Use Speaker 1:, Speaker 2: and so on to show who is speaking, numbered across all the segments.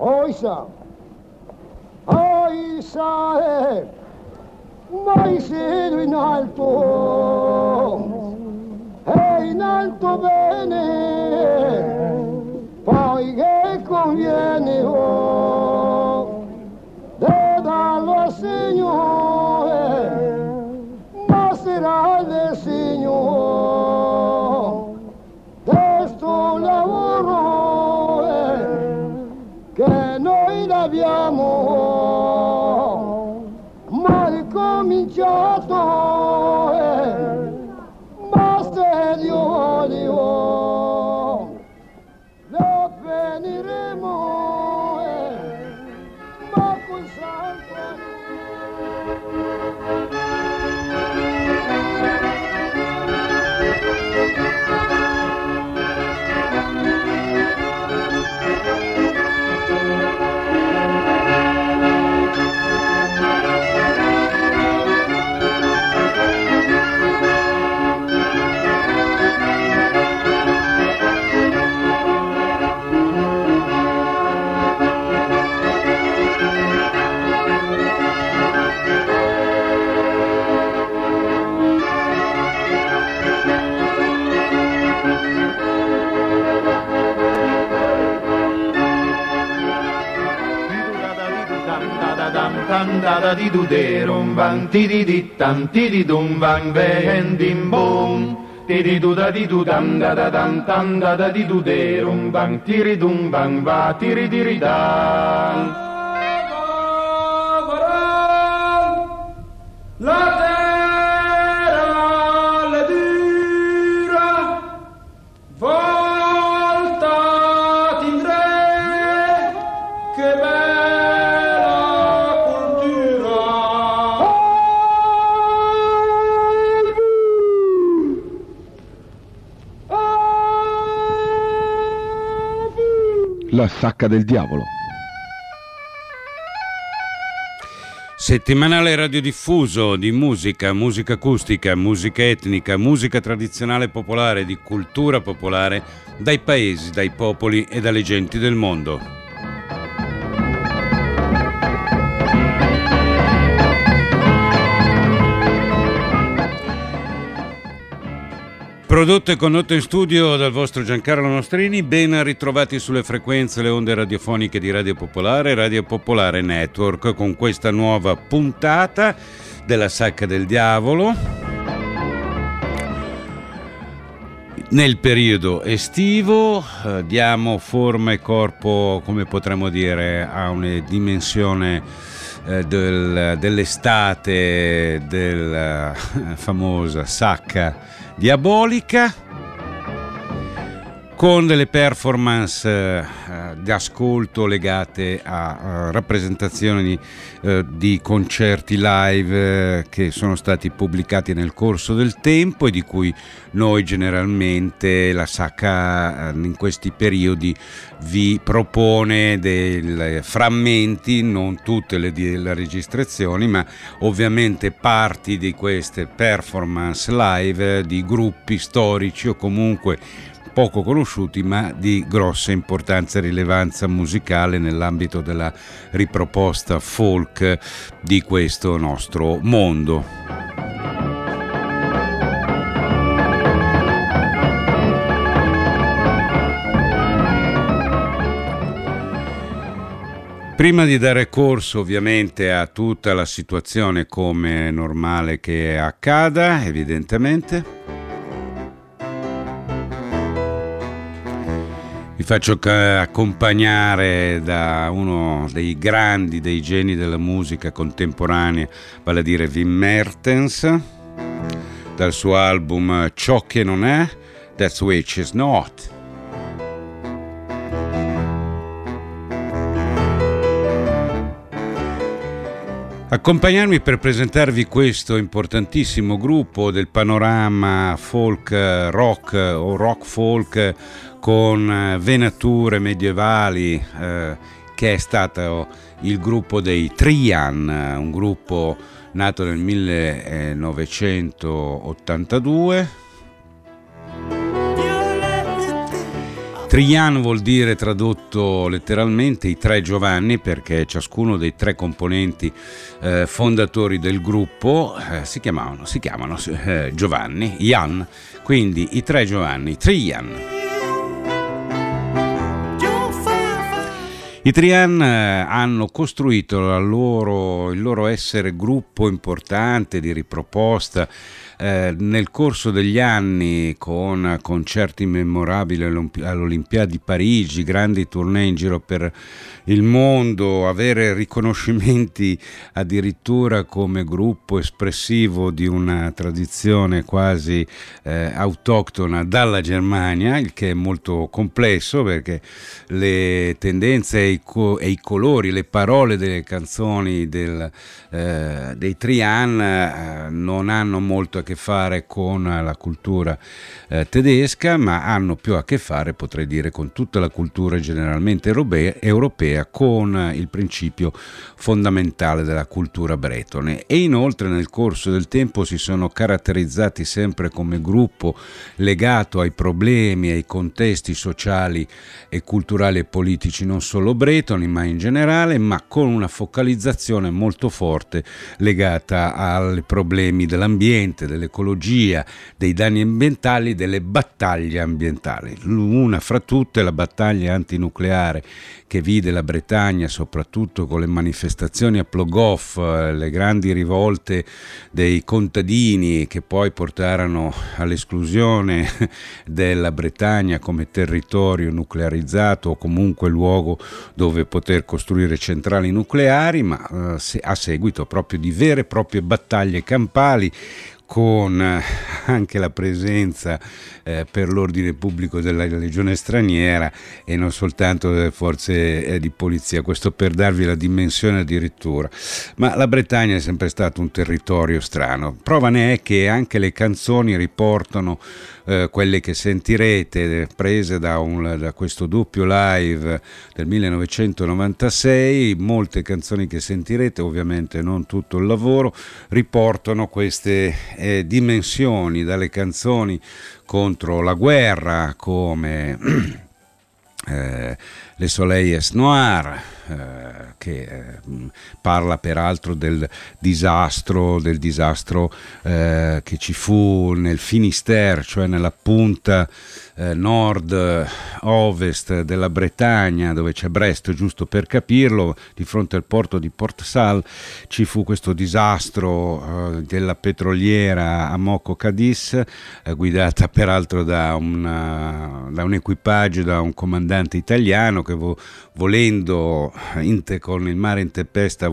Speaker 1: Oisa, Oisa, eh, siedo in alto, e in alto bene, poi che conviene, oh,
Speaker 2: Tam da da di du de rum bang ti di di ti di dum bang ven dim bum. Ti di du da di du dam da da dam tam da da di du de rum bang ti ri dum bang va ti ri
Speaker 3: sacca del diavolo.
Speaker 4: Settimanale radiodiffuso di musica, musica acustica, musica etnica, musica tradizionale popolare, di cultura popolare, dai paesi, dai popoli e dalle genti del mondo. Prodotto e condotto in studio dal vostro Giancarlo Nostrini, ben ritrovati sulle frequenze le onde radiofoniche di Radio Popolare, Radio Popolare Network, con questa nuova puntata della Sacca del Diavolo. Nel periodo estivo eh, diamo forma e corpo, come potremmo dire, a una dimensione eh, del- dell'estate della famosa sacca diabolica con delle performance eh, di ascolto legate a eh, rappresentazioni eh, di concerti live eh, che sono stati pubblicati nel corso del tempo e di cui noi generalmente la Sacca eh, in questi periodi vi propone dei frammenti, non tutte le, le registrazioni, ma ovviamente parti di queste performance live eh, di gruppi storici o comunque poco conosciuti ma di grossa importanza e rilevanza musicale nell'ambito della riproposta folk di questo nostro mondo. Prima di dare corso ovviamente a tutta la situazione come è normale che accada, evidentemente, Vi faccio accompagnare da uno dei grandi, dei geni della musica contemporanea, vale a dire Wim Mertens, dal suo album Ciò che non è, That's Which Is Not. Accompagnarmi per presentarvi questo importantissimo gruppo del panorama folk eh, rock o rock folk con eh, venature medievali eh, che è stato il gruppo dei Trian, eh, un gruppo nato nel 1982 Trian vuol dire tradotto letteralmente i tre Giovanni perché ciascuno dei tre componenti eh, fondatori del gruppo eh, si chiamavano, si chiamano eh, Giovanni, Jan, quindi i tre Giovanni, Trian. I Trian eh, hanno costruito loro, il loro essere gruppo importante di riproposta eh, nel corso degli anni con concerti memorabili all'Olimpiadi di Parigi, grandi tournée in giro per il mondo, avere riconoscimenti addirittura come gruppo espressivo di una tradizione quasi eh, autoctona dalla Germania, il che è molto complesso perché le tendenze e i, co- e i colori, le parole delle canzoni del, eh, dei Trian eh, non hanno molto a che fare con la cultura eh, tedesca, ma hanno più a che fare, potrei dire, con tutta la cultura generalmente europea, con il principio fondamentale della cultura bretone. E inoltre nel corso del tempo si sono caratterizzati sempre come gruppo legato ai problemi, ai contesti sociali e culturali e politici non solo bretoni, ma in generale, ma con una focalizzazione molto forte legata ai problemi dell'ambiente, del dell'ecologia, dei danni ambientali, delle battaglie ambientali. Una fra tutte la battaglia antinucleare che vide la Bretagna soprattutto con le manifestazioni a Plogoff, le grandi rivolte dei contadini che poi portarono all'esclusione della Bretagna come territorio nuclearizzato o comunque luogo dove poter costruire centrali nucleari, ma eh, a seguito proprio di vere e proprie battaglie campali con eh, anche la presenza eh, per l'ordine pubblico della legione straniera e non soltanto delle forze eh, di polizia, questo per darvi la dimensione addirittura. Ma la Bretagna è sempre stato un territorio strano. Prova ne è che anche le canzoni riportano eh, quelle che sentirete prese da, un, da, questo doppio live del 1996, molte canzoni che sentirete, ovviamente non tutto il lavoro, riportano queste eh, dimensioni dalle canzoni contro la guerra come eh, Le Soleil Noir eh, che eh, parla peraltro del disastro, del disastro eh, che ci fu nel Finisterre, cioè nella punta eh, nord-ovest della Bretagna, dove c'è Brest, giusto per capirlo, di fronte al porto di Port Sal, ci fu questo disastro eh, della petroliera Amoco Cadiz, guidata peraltro da, una, da, un equipaggio, da un comandante italiano che vo, volendo con il mare in tempesta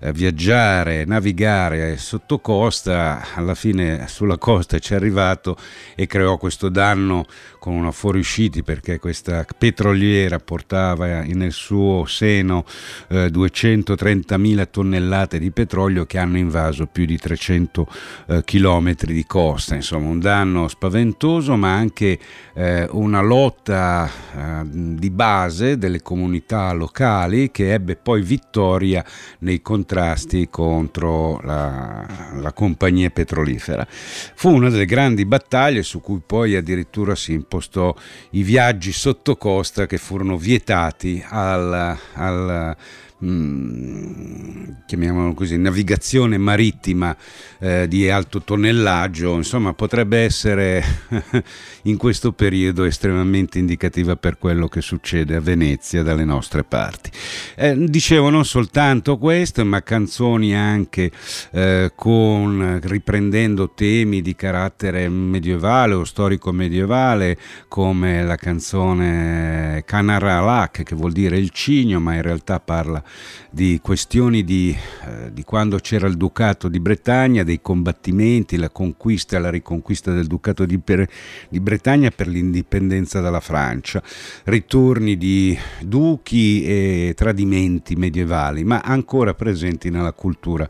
Speaker 4: eh, viaggiare, navigare sotto costa, alla fine sulla costa ci è arrivato e creò questo danno con una fuoriusciti perché questa petroliera portava nel suo seno eh, 230.000 tonnellate di petrolio che hanno invaso più di 300 eh, chilometri di costa, insomma un danno spaventoso ma anche eh, una lotta eh, di base delle comunità locali che ebbe poi vittoria nei contrasti contro la, la compagnia petrolifera. Fu una delle grandi battaglie su cui poi addirittura si impostò i viaggi sotto costa che furono vietati al, al Mm, chiamiamolo così, navigazione marittima eh, di alto tonnellaggio, insomma potrebbe essere in questo periodo estremamente indicativa per quello che succede a Venezia dalle nostre parti. Eh, dicevo non soltanto questo, ma canzoni anche eh, con, riprendendo temi di carattere medievale o storico medievale, come la canzone Canaralak, che vuol dire il cigno, ma in realtà parla di questioni di, eh, di, quando c'era il Ducato di Bretagna, dei combattimenti, la conquista e la riconquista del Ducato di, per, di Bretagna per l'indipendenza dalla Francia, ritorni di duchi e tradimenti medievali, ma ancora presenti nella cultura,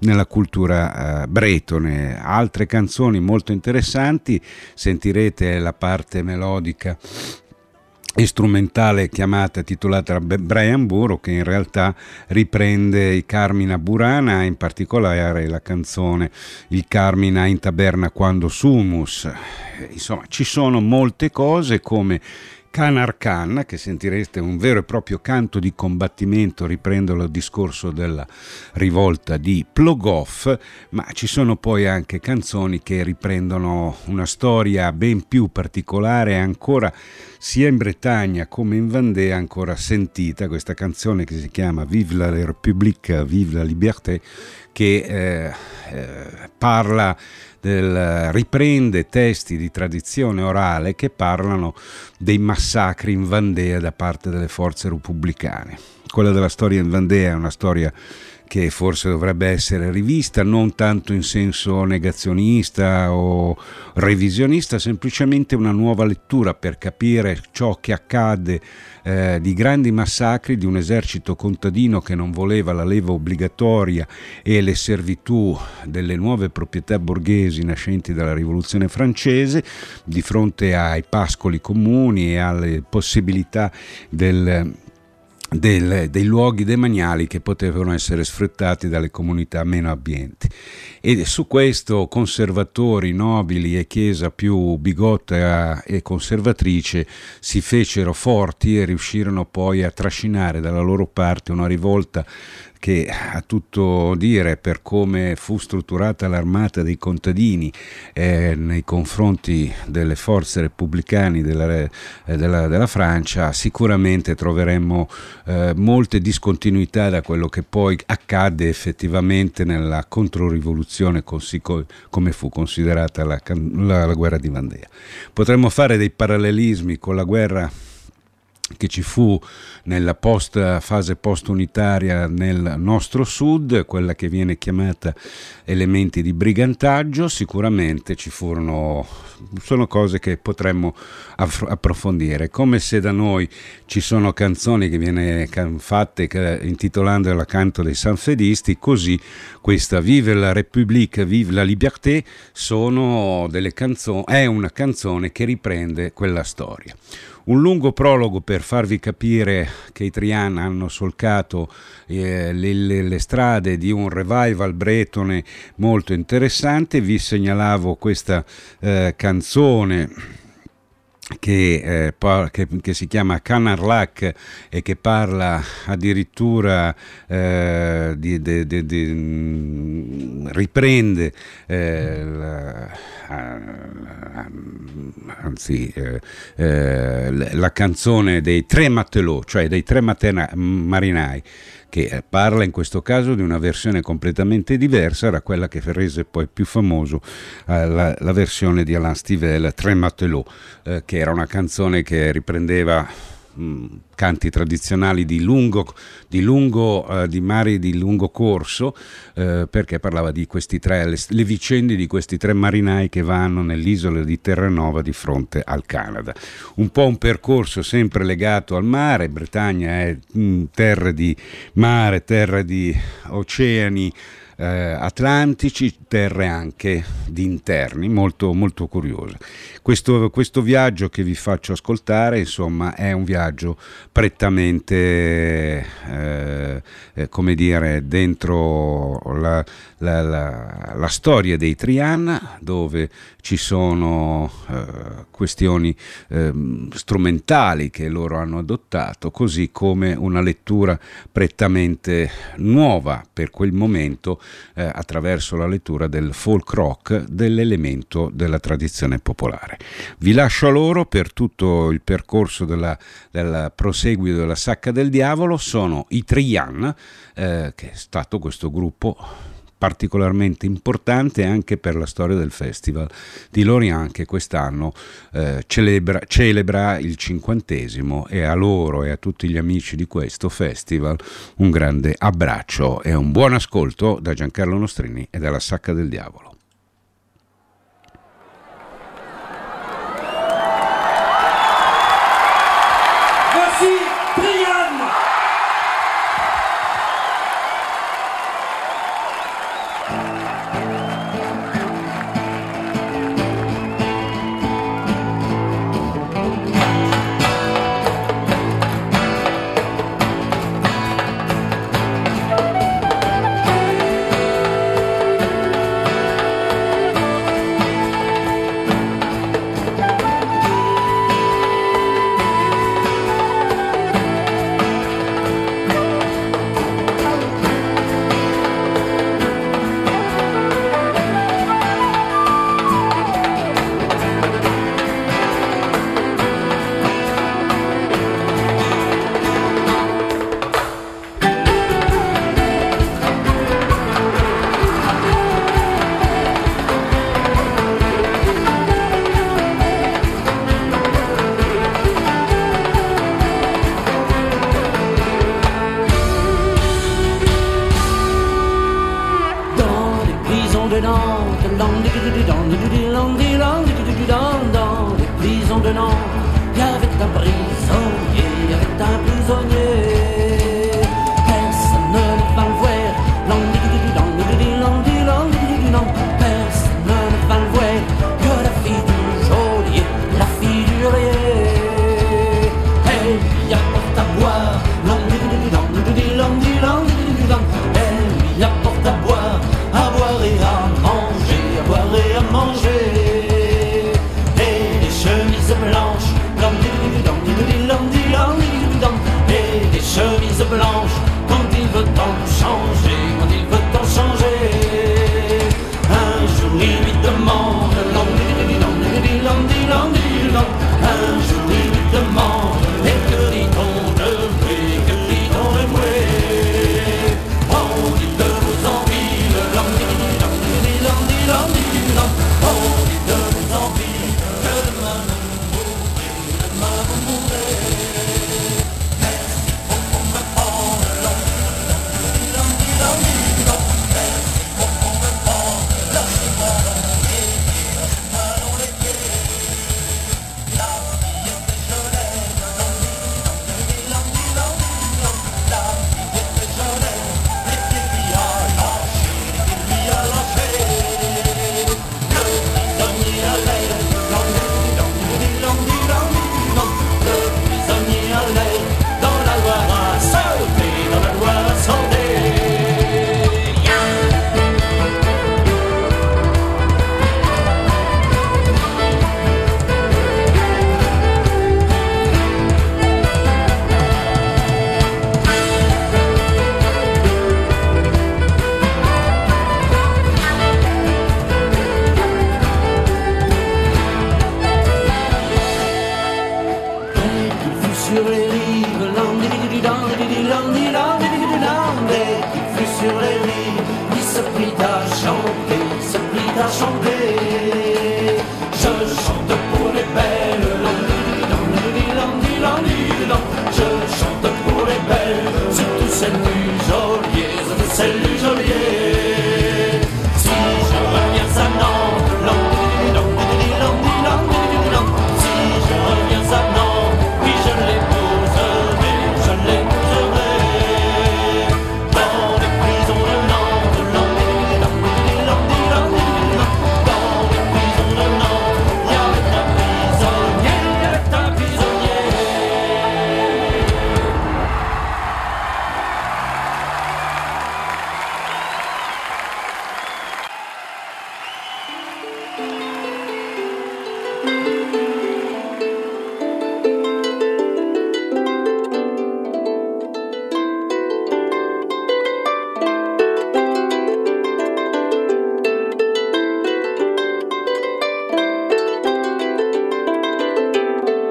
Speaker 4: nella cultura eh, bretone. Altre canzoni molto interessanti, sentirete la parte melodica strumentale chiamata titolata Brian Burro che in realtà riprende i Carmina Burana in particolare la canzone Il Carmina in taberna quando sumus. Insomma ci sono molte cose come Khan, che sentirete un vero e proprio canto di combattimento, riprendo il discorso della rivolta di Plogoff, ma ci sono poi anche canzoni che riprendono una storia ben più particolare ancora sia in Bretagna come in Vendée ancora sentita, questa canzone che si chiama Vive la République, Vive la Liberté, che eh, eh, parla del, riprende testi di tradizione orale che parlano dei massacri in Vandea da parte delle forze repubblicane. Quella della storia in Vandea è una storia che forse dovrebbe essere rivista, non tanto in senso negazionista o revisionista, semplicemente una nuova lettura per capire ciò che accade eh, di grandi massacri di un esercito contadino che non voleva la leva obbligatoria e le servitù delle nuove proprietà borghesi nascenti dalla rivoluzione francese di fronte ai pascoli comuni e alle possibilità del del, dei luoghi demaniali che potevano essere sfruttati dalle comunità meno abbienti. E su questo conservatori, nobili e chiesa più bigotta e conservatrice si fecero forti e riuscirono poi a trascinare dalla loro parte una rivolta che a tutto dire per come fu strutturata l'armata dei contadini eh, nei confronti delle forze repubblicane della, eh, della, della Francia, sicuramente troveremmo eh, molte discontinuità da quello che poi accadde effettivamente nella controrivoluzione così come fu considerata la, la, la guerra di Vandea. Potremmo fare dei parallelismi con la guerra che ci fu nella post, fase post-unitaria nel nostro sud, quella che viene chiamata elementi di brigantaggio, sicuramente ci furono, sono cose che potremmo approfondire, come se da noi ci sono canzoni che viene fatte intitolando la canto dei sanfedisti, così questa Vive la République, Vive la Liberté sono delle canzoni, è una canzone che riprende quella storia. Un lungo prologo per farvi capire che i Trian hanno solcato eh, le, le, strade di un revival bretone molto interessante. Vi segnalavo questa eh, canzone che, eh, che, che, si chiama Canarlac e che parla addirittura eh, di, di, di, di, riprende eh, la, anzi, eh, eh, la canzone dei tre matelot, cioè dei tre matena- marinai che eh, parla in questo caso di una versione completamente diversa, era quella che rese poi più famoso eh, la, la, versione di Alain Stivell, Tre Matelot, eh, che era una canzone che riprendeva canti tradizionali di lungo, di, lungo, uh, di mari di lungo corso, uh, perché parlava di questi tre, le, le, vicende di questi tre marinai che vanno nell'isola di Terranova di fronte al Canada. Un po' un percorso sempre legato al mare, Bretagna è mh, terra di mare, terra di oceani, eh, atlantici, terre anche di interni, molto, molto curiose. Questo, questo, viaggio che vi faccio ascoltare, insomma, è un viaggio prettamente, eh, eh, come dire, dentro la, la, la, la, storia dei Triana, dove ci sono eh, questioni ehm, strumentali che loro hanno adottato, così come una lettura prettamente nuova per quel momento eh, attraverso la lettura del folk rock dell'elemento della tradizione popolare. Vi lascio a loro per tutto il percorso della, del proseguito della Sacca del Diavolo, sono i Trian, eh, che è stato questo gruppo particolarmente importante anche per la storia del Festival di Lorient che quest'anno eh, celebra, celebra, il cinquantesimo e a loro e a tutti gli amici di questo festival un grande abbraccio e un buon ascolto da Giancarlo Nostrini e dalla Sacca del Diavolo.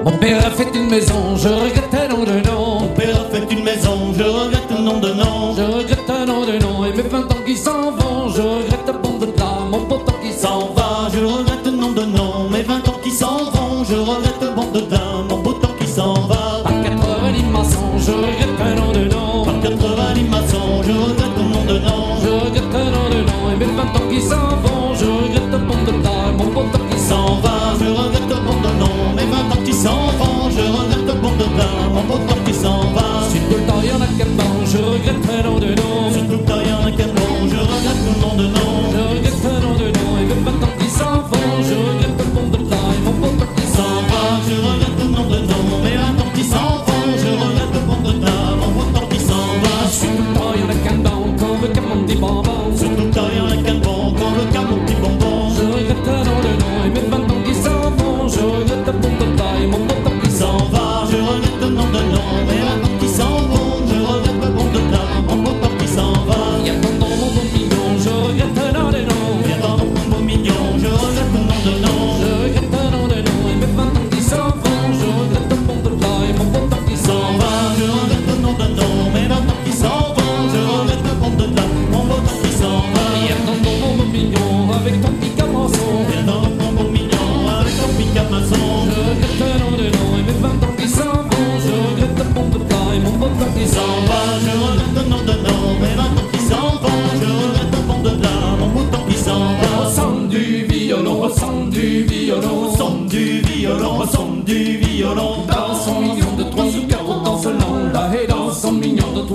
Speaker 5: Mon père a fait une maison, je regrette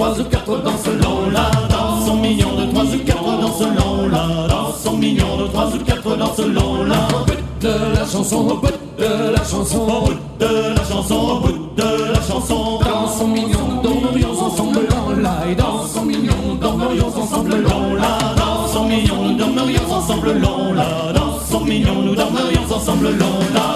Speaker 3: trois ou quatre dans long la danse. Son de trois ou quatre dans long la danse. Son de trois ou quatre dans selon la de la chanson, au bout de la chanson, au bout de la chanson, au bout de la chanson. Dans son million, dormirions ensemble dans la Dans son million, dormirions ensemble dans la Dans son nous dormirions ensemble long la Dans son million, nous dormirions ensemble long la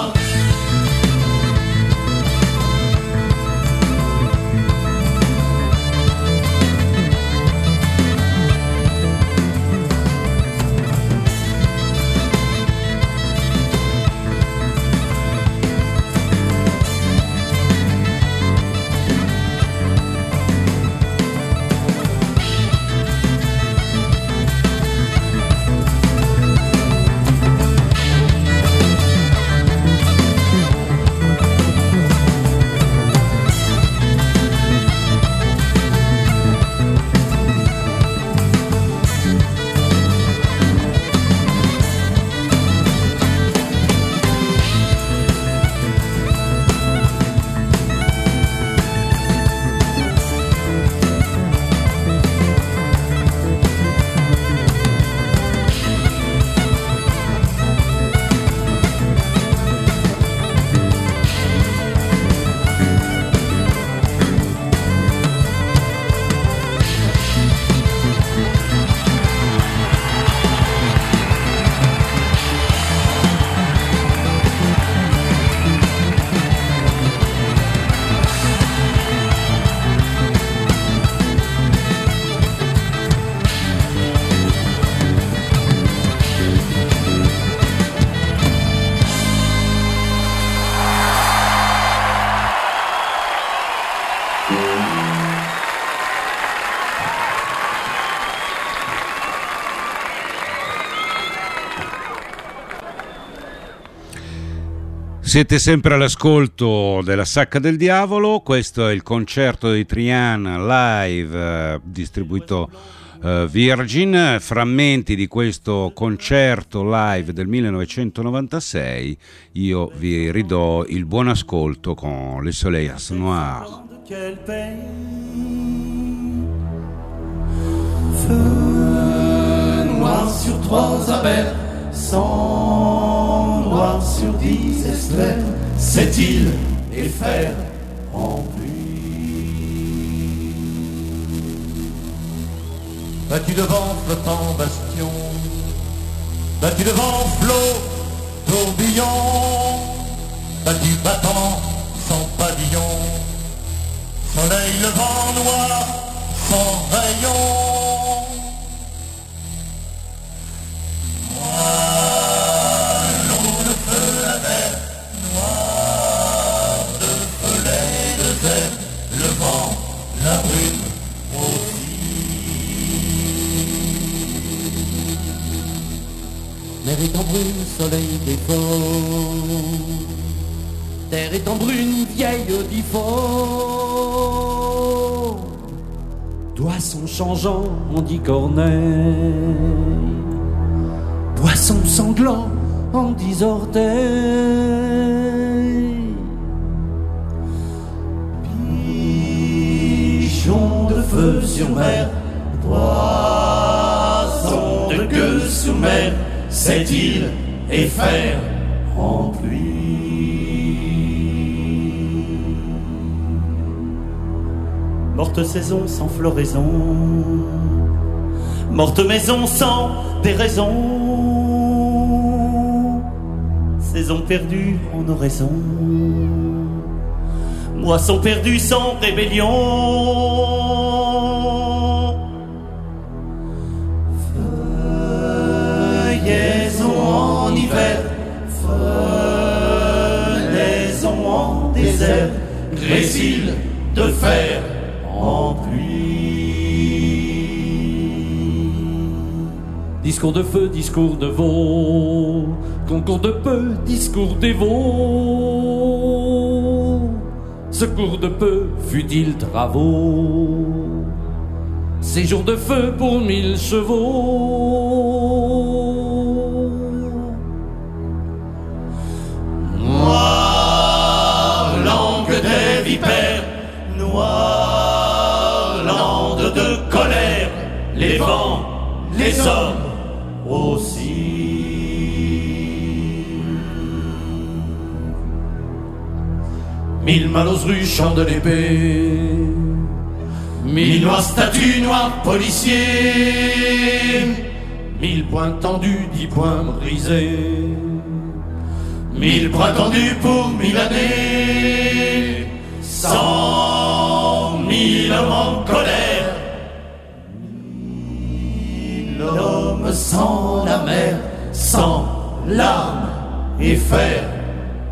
Speaker 4: Siete sempre all'ascolto della Sacca del Diavolo, questo è il concerto di Triana live eh, distribuito eh, Virgin, frammenti di questo concerto live del 1996, io vi ridò il buon ascolto con Le Soleils Noir.
Speaker 5: Feu noir sur trois abers Sang sur dix esters Cette île est fer en pluie Battu devant flottant bastion Battu devant flot tourbillon Battu battant sans pavillon Soleil levant noir sans rayon Mer est en brune, soleil défaut Terre est en brune, vieille d'Ifo. Poisson changeant, on dit corneille. Poisson sanglant, on dit orteil. Pigeon de feu sur mer, poisson de queue sous mer. Cette île est fer en pluie. Morte saison sans floraison, morte maison sans déraison, saison perdue en oraison, moisson perdue sans rébellion. En hiver, feuillaison en désert, grésil de fer en pluie. Discours de feu, discours de veau, concours de peu, discours des veaux. Secours de peu, futiles travaux. Séjour de feu pour mille chevaux.
Speaker 3: Les les hommes aussi. Mille malos rues, champs de l'épée, mille noirs statues, noirs policiers, mille points tendus, dix points brisés, mille bras tendus pour mille années, fer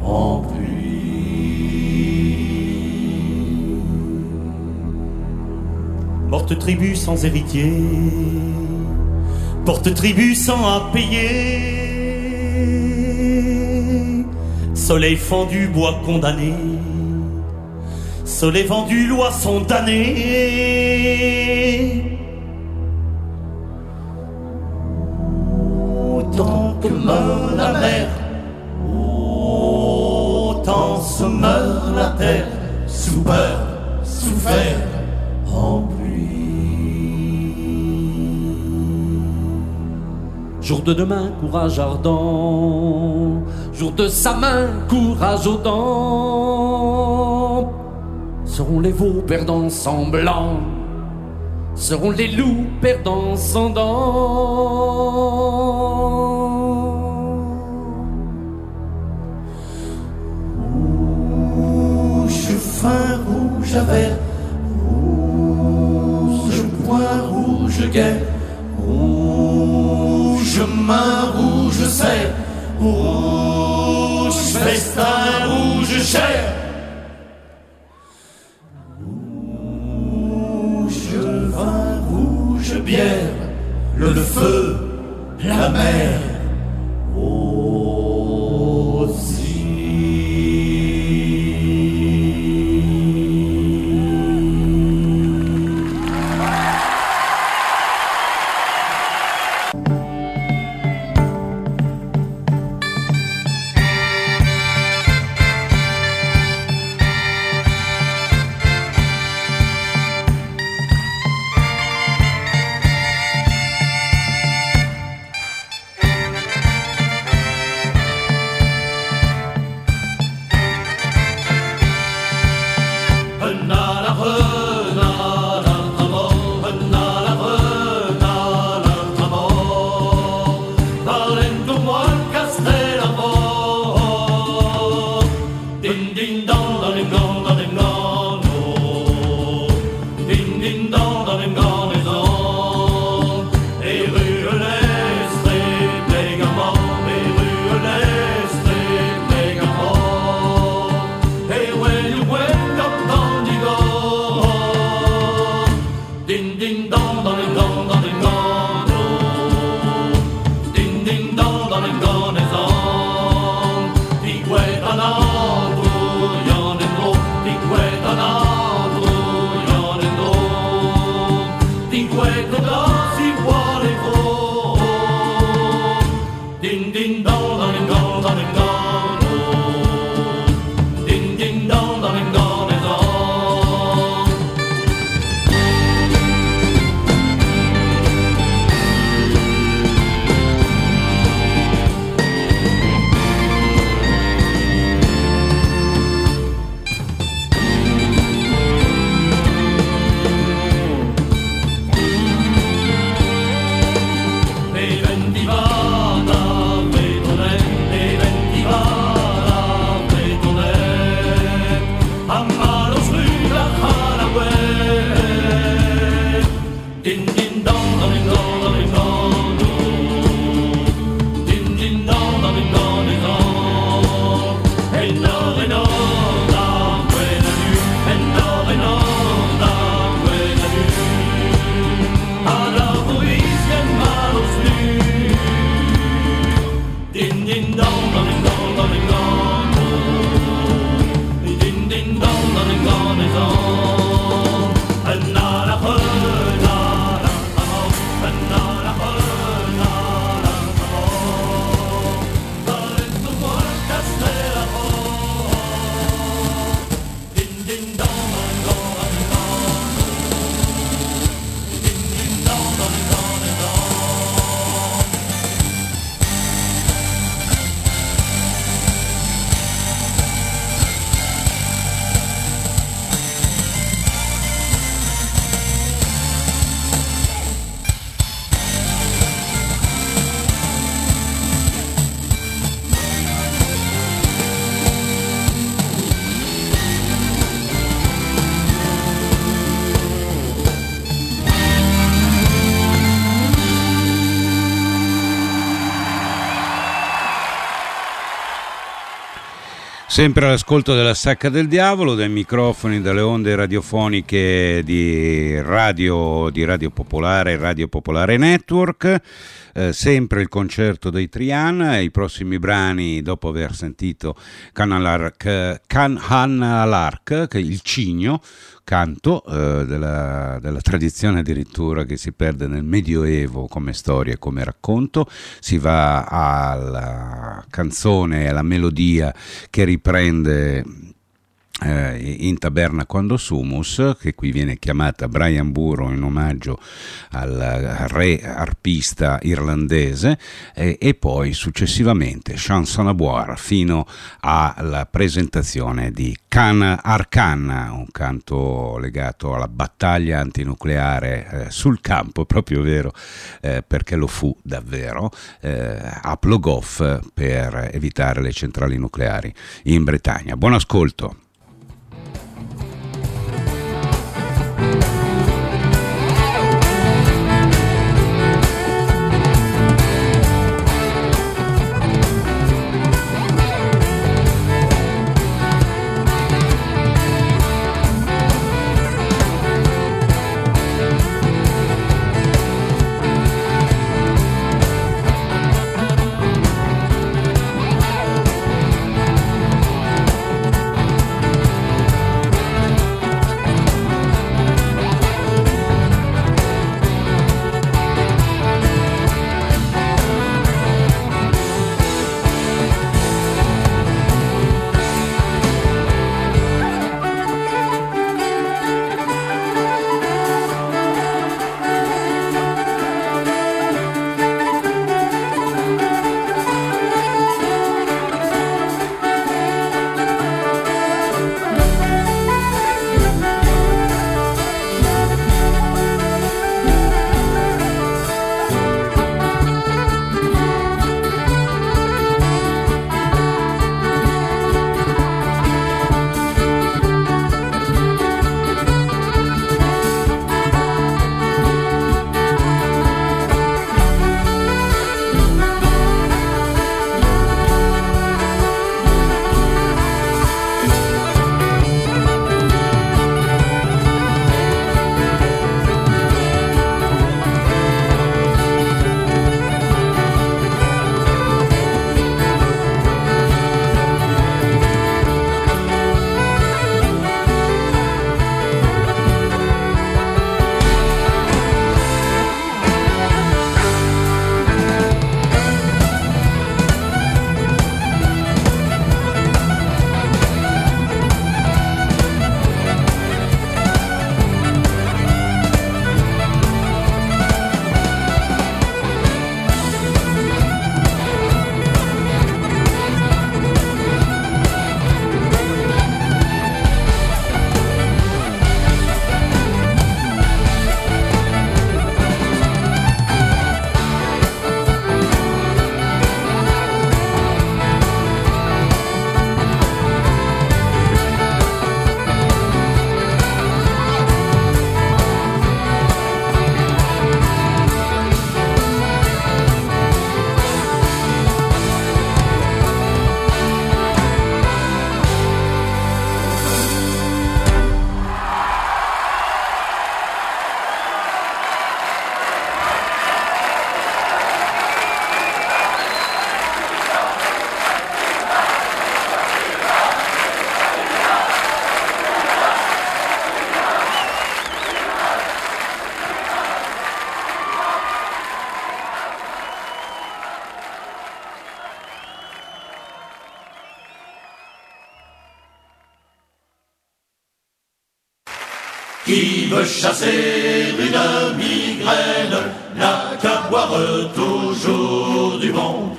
Speaker 3: en pluie. Porte tribu sans héritier, porte tribu sans à payer. Soleil fendu, bois condamné, soleil vendu, loi sont damnées. De demain, courage ardent, jour de sa main, courage aux dents. Seront les veaux perdants semblants, seront les loups perdants sans dents.
Speaker 4: Sempre all'ascolto della Sacca del Diavolo, dai microfoni, dalle onde radiofoniche di Radio, di Radio Popolare, Radio Popolare Network. Eh, sempre il concerto dei Trian e i prossimi brani dopo aver sentito Can Alark, Can Han Alark, che il cigno, canto eh, della, della, tradizione addirittura che si perde nel Medioevo come storia e come racconto, si va alla canzone, alla melodia che riprende eh, in taberna quando Sumus, che qui viene chiamata Brian Burrow in omaggio al re arpista irlandese, eh, e poi successivamente Chanson à boire fino alla presentazione di Can Arcan, un canto legato alla battaglia antinucleare eh, sul campo, proprio vero, eh, perché lo fu davvero, eh, a Plogoff per evitare le centrali nucleari in Bretagna. Buon ascolto.
Speaker 5: Chasser une migraine n'a qu'à boire toujours du bon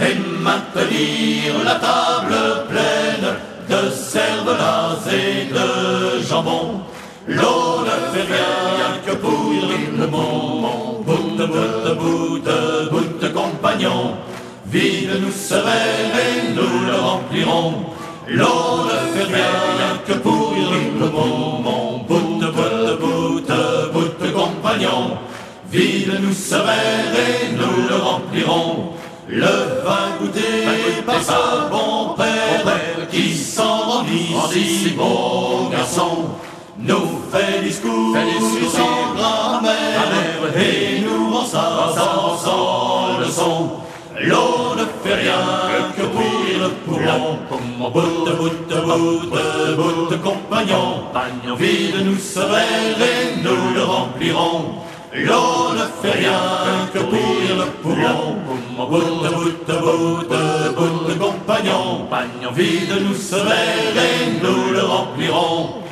Speaker 5: et maintenir la table pleine de cervelas et de jambon. L'eau ne fait rien que pour le monde, bout de bout de bout de compagnon. Vide nous serait et nous le remplirons. L'eau ne fait rien que pour le monde, compagnons. Vide nous serrer et nous le remplirons. Le vin goûté par sa bon père, qui s'en rendit si bon garçon. Nous fait discours, fait discours sans grammaire, et nous rend ça sans leçon. L'eau ne fait rien que pour le courant, mon bout bout de bout de bout de compagnon,
Speaker 3: pagnon vide nous serait et nous le remplirons. L'eau ne fait rien que bouillir le courant, mon bout bout de bout de bout de compagnon, pagnon vide nous serait et nous le remplirons.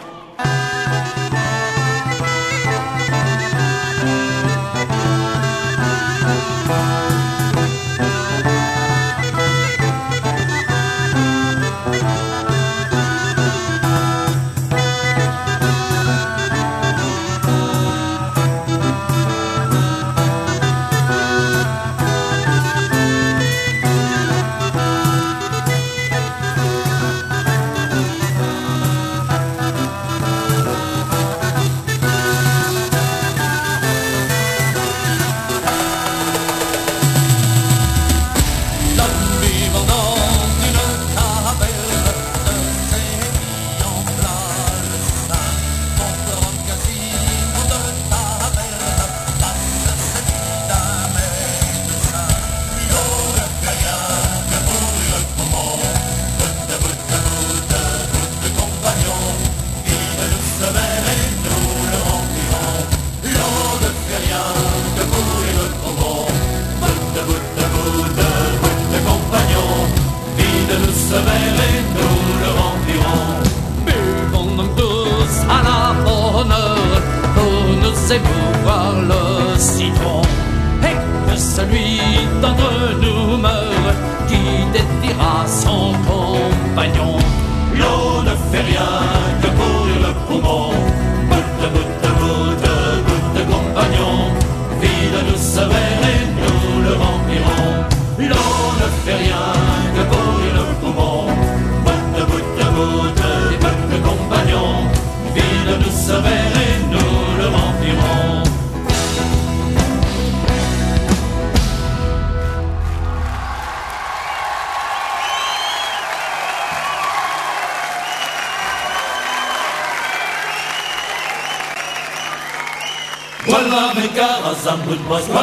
Speaker 5: Yılmaz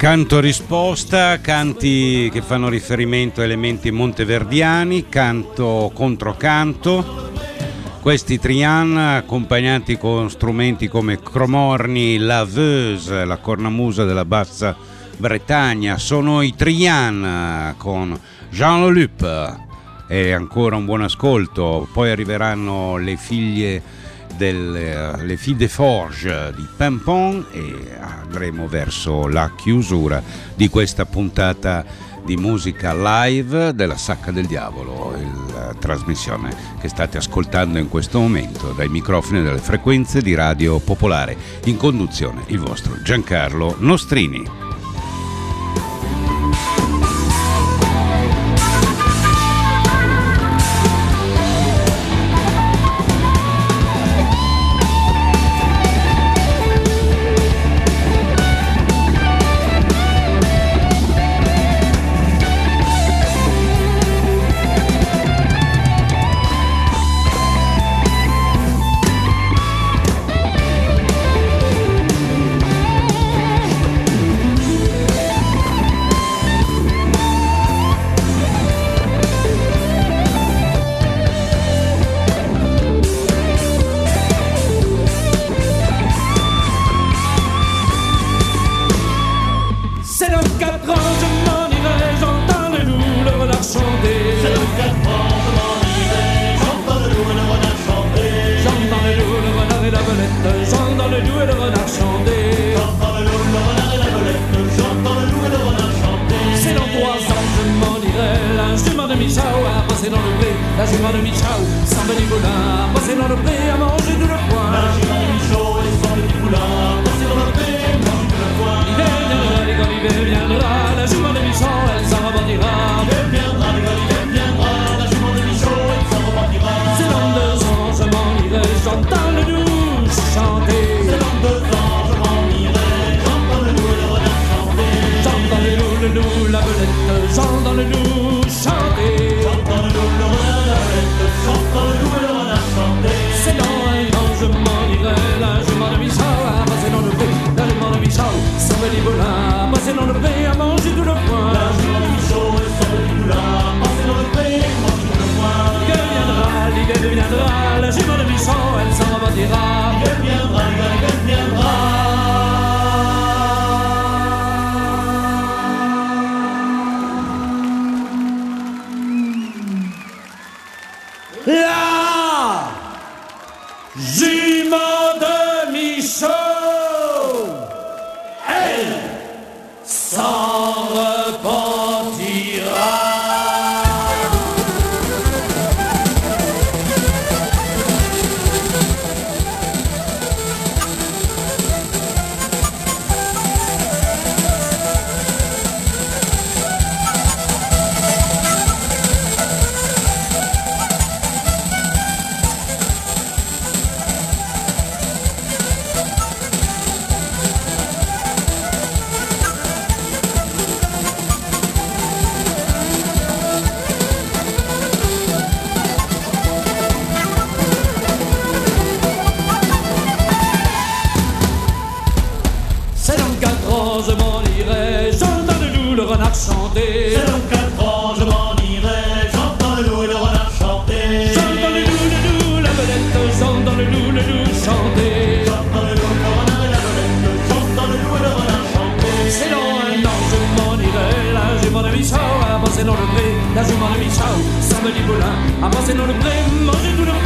Speaker 3: Canto risposta, canti che fanno riferimento a elementi monteverdiani, canto contro canto. Questi Trian, accompagnati con strumenti come Cromorni, la Veuse, la cornamusa della Bassa Bretagna, sono i Trian con Jean Lelup. E ancora un buon ascolto. Poi arriveranno le figlie delle eh, Fille de Forge di Pimpon e andremo verso la chiusura di questa puntata di musica live della Sacca del Diavolo, la eh, trasmissione che state ascoltando in questo momento dai microfoni delle frequenze di Radio Popolare. In conduzione il vostro Giancarlo Nostrini.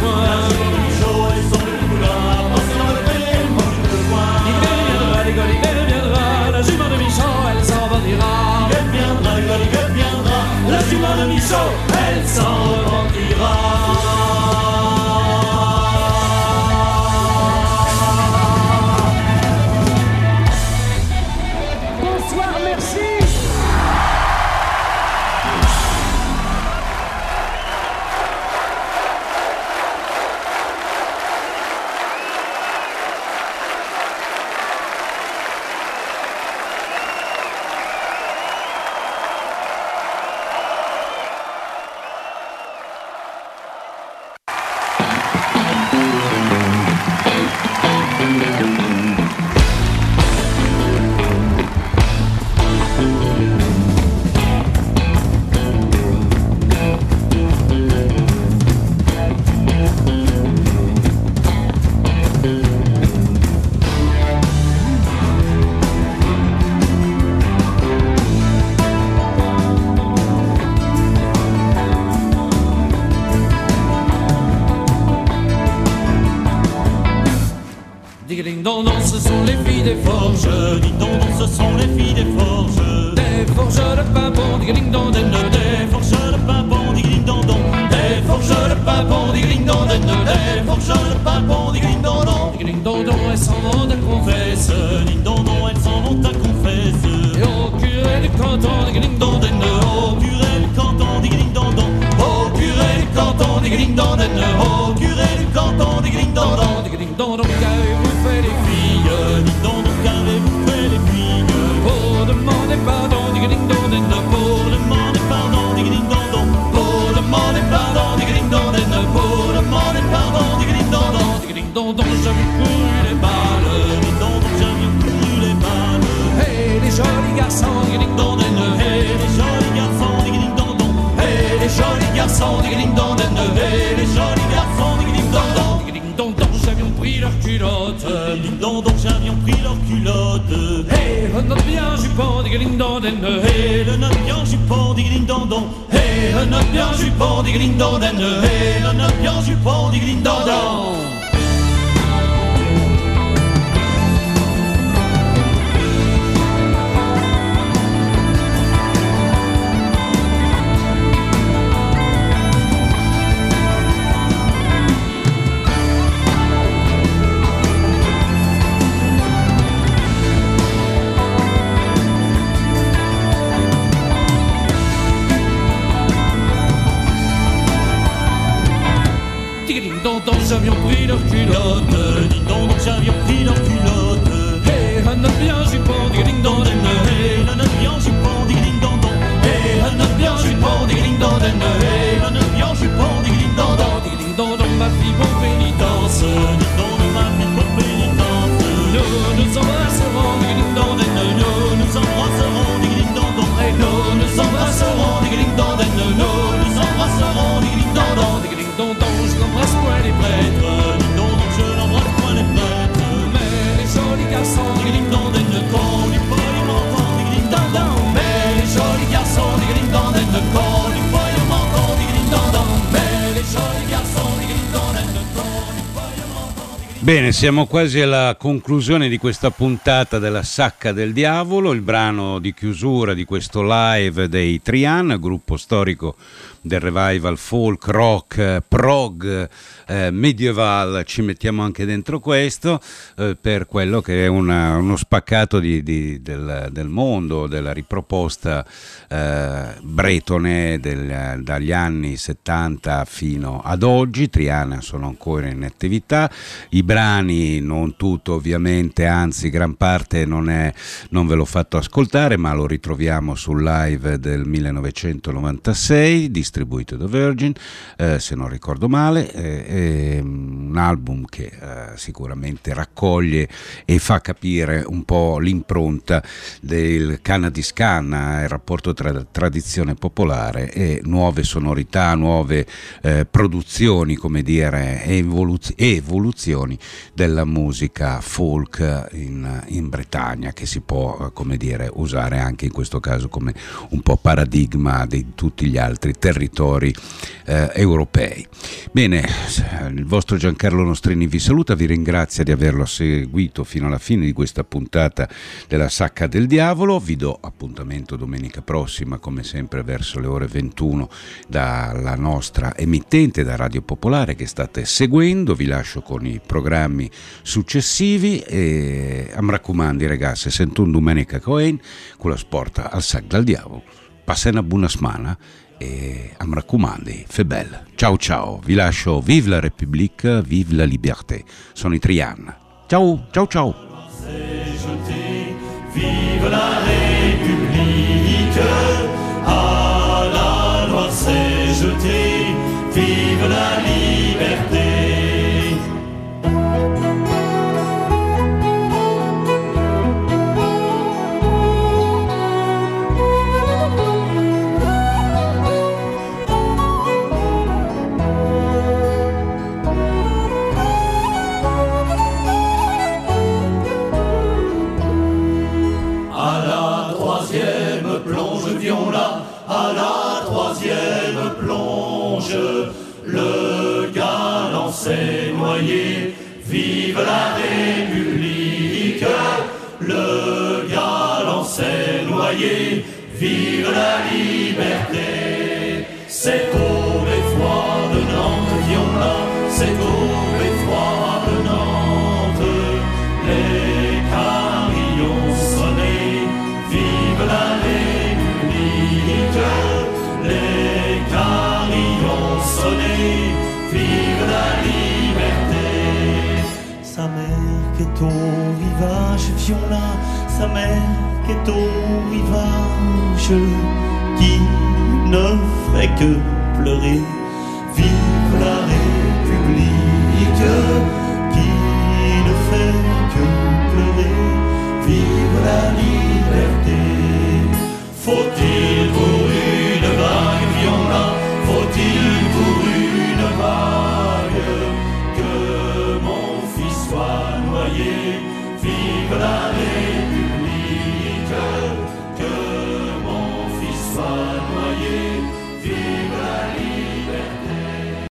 Speaker 5: 我 grindon en de
Speaker 4: Bene, siamo quasi alla conclusione di questa puntata della Sacca del Diavolo, il brano di chiusura di questo live dei Trian, gruppo storico del revival folk, rock, prog, eh, medieval, ci mettiamo anche dentro questo eh, per quello che è una, uno spaccato di, di, del, del, mondo, della riproposta eh, bretone del, dagli anni 70 fino ad oggi, Triana sono ancora in attività, i brani non tutto ovviamente, anzi gran parte non, è, non ve l'ho fatto ascoltare ma lo ritroviamo sul live del 1996 di distribuito da Virgin, eh, se non ricordo male, eh, è mm, un album che eh, sicuramente raccoglie e fa capire un po' l'impronta del Cannabis canadiscana, il rapporto tra tradizione popolare e nuove sonorità, nuove eh, produzioni, come dire, e evoluz- evoluzioni
Speaker 5: della musica folk in, in Bretagna che si può, eh, come dire, usare anche in questo caso come un po' paradigma di tutti gli altri territori eh, europei. Bene, il vostro Giancarlo Nostrini vi saluta, vi ringrazia di averlo seguito fino alla fine di questa puntata della Sacca del Diavolo, vi do appuntamento domenica prossima come sempre verso le ore 21 dalla nostra emittente da Radio Popolare che state seguendo, vi lascio con i programmi successivi e am raccomandi ragazzi, sento un domenica Cohen con la sport al Sac del Diavolo. Passa una buona smana e am raccomandi, fe bel. Ciao ciao, vi lascio vive la République, vive la liberté. Sono i Trian. Ciao, ciao ciao.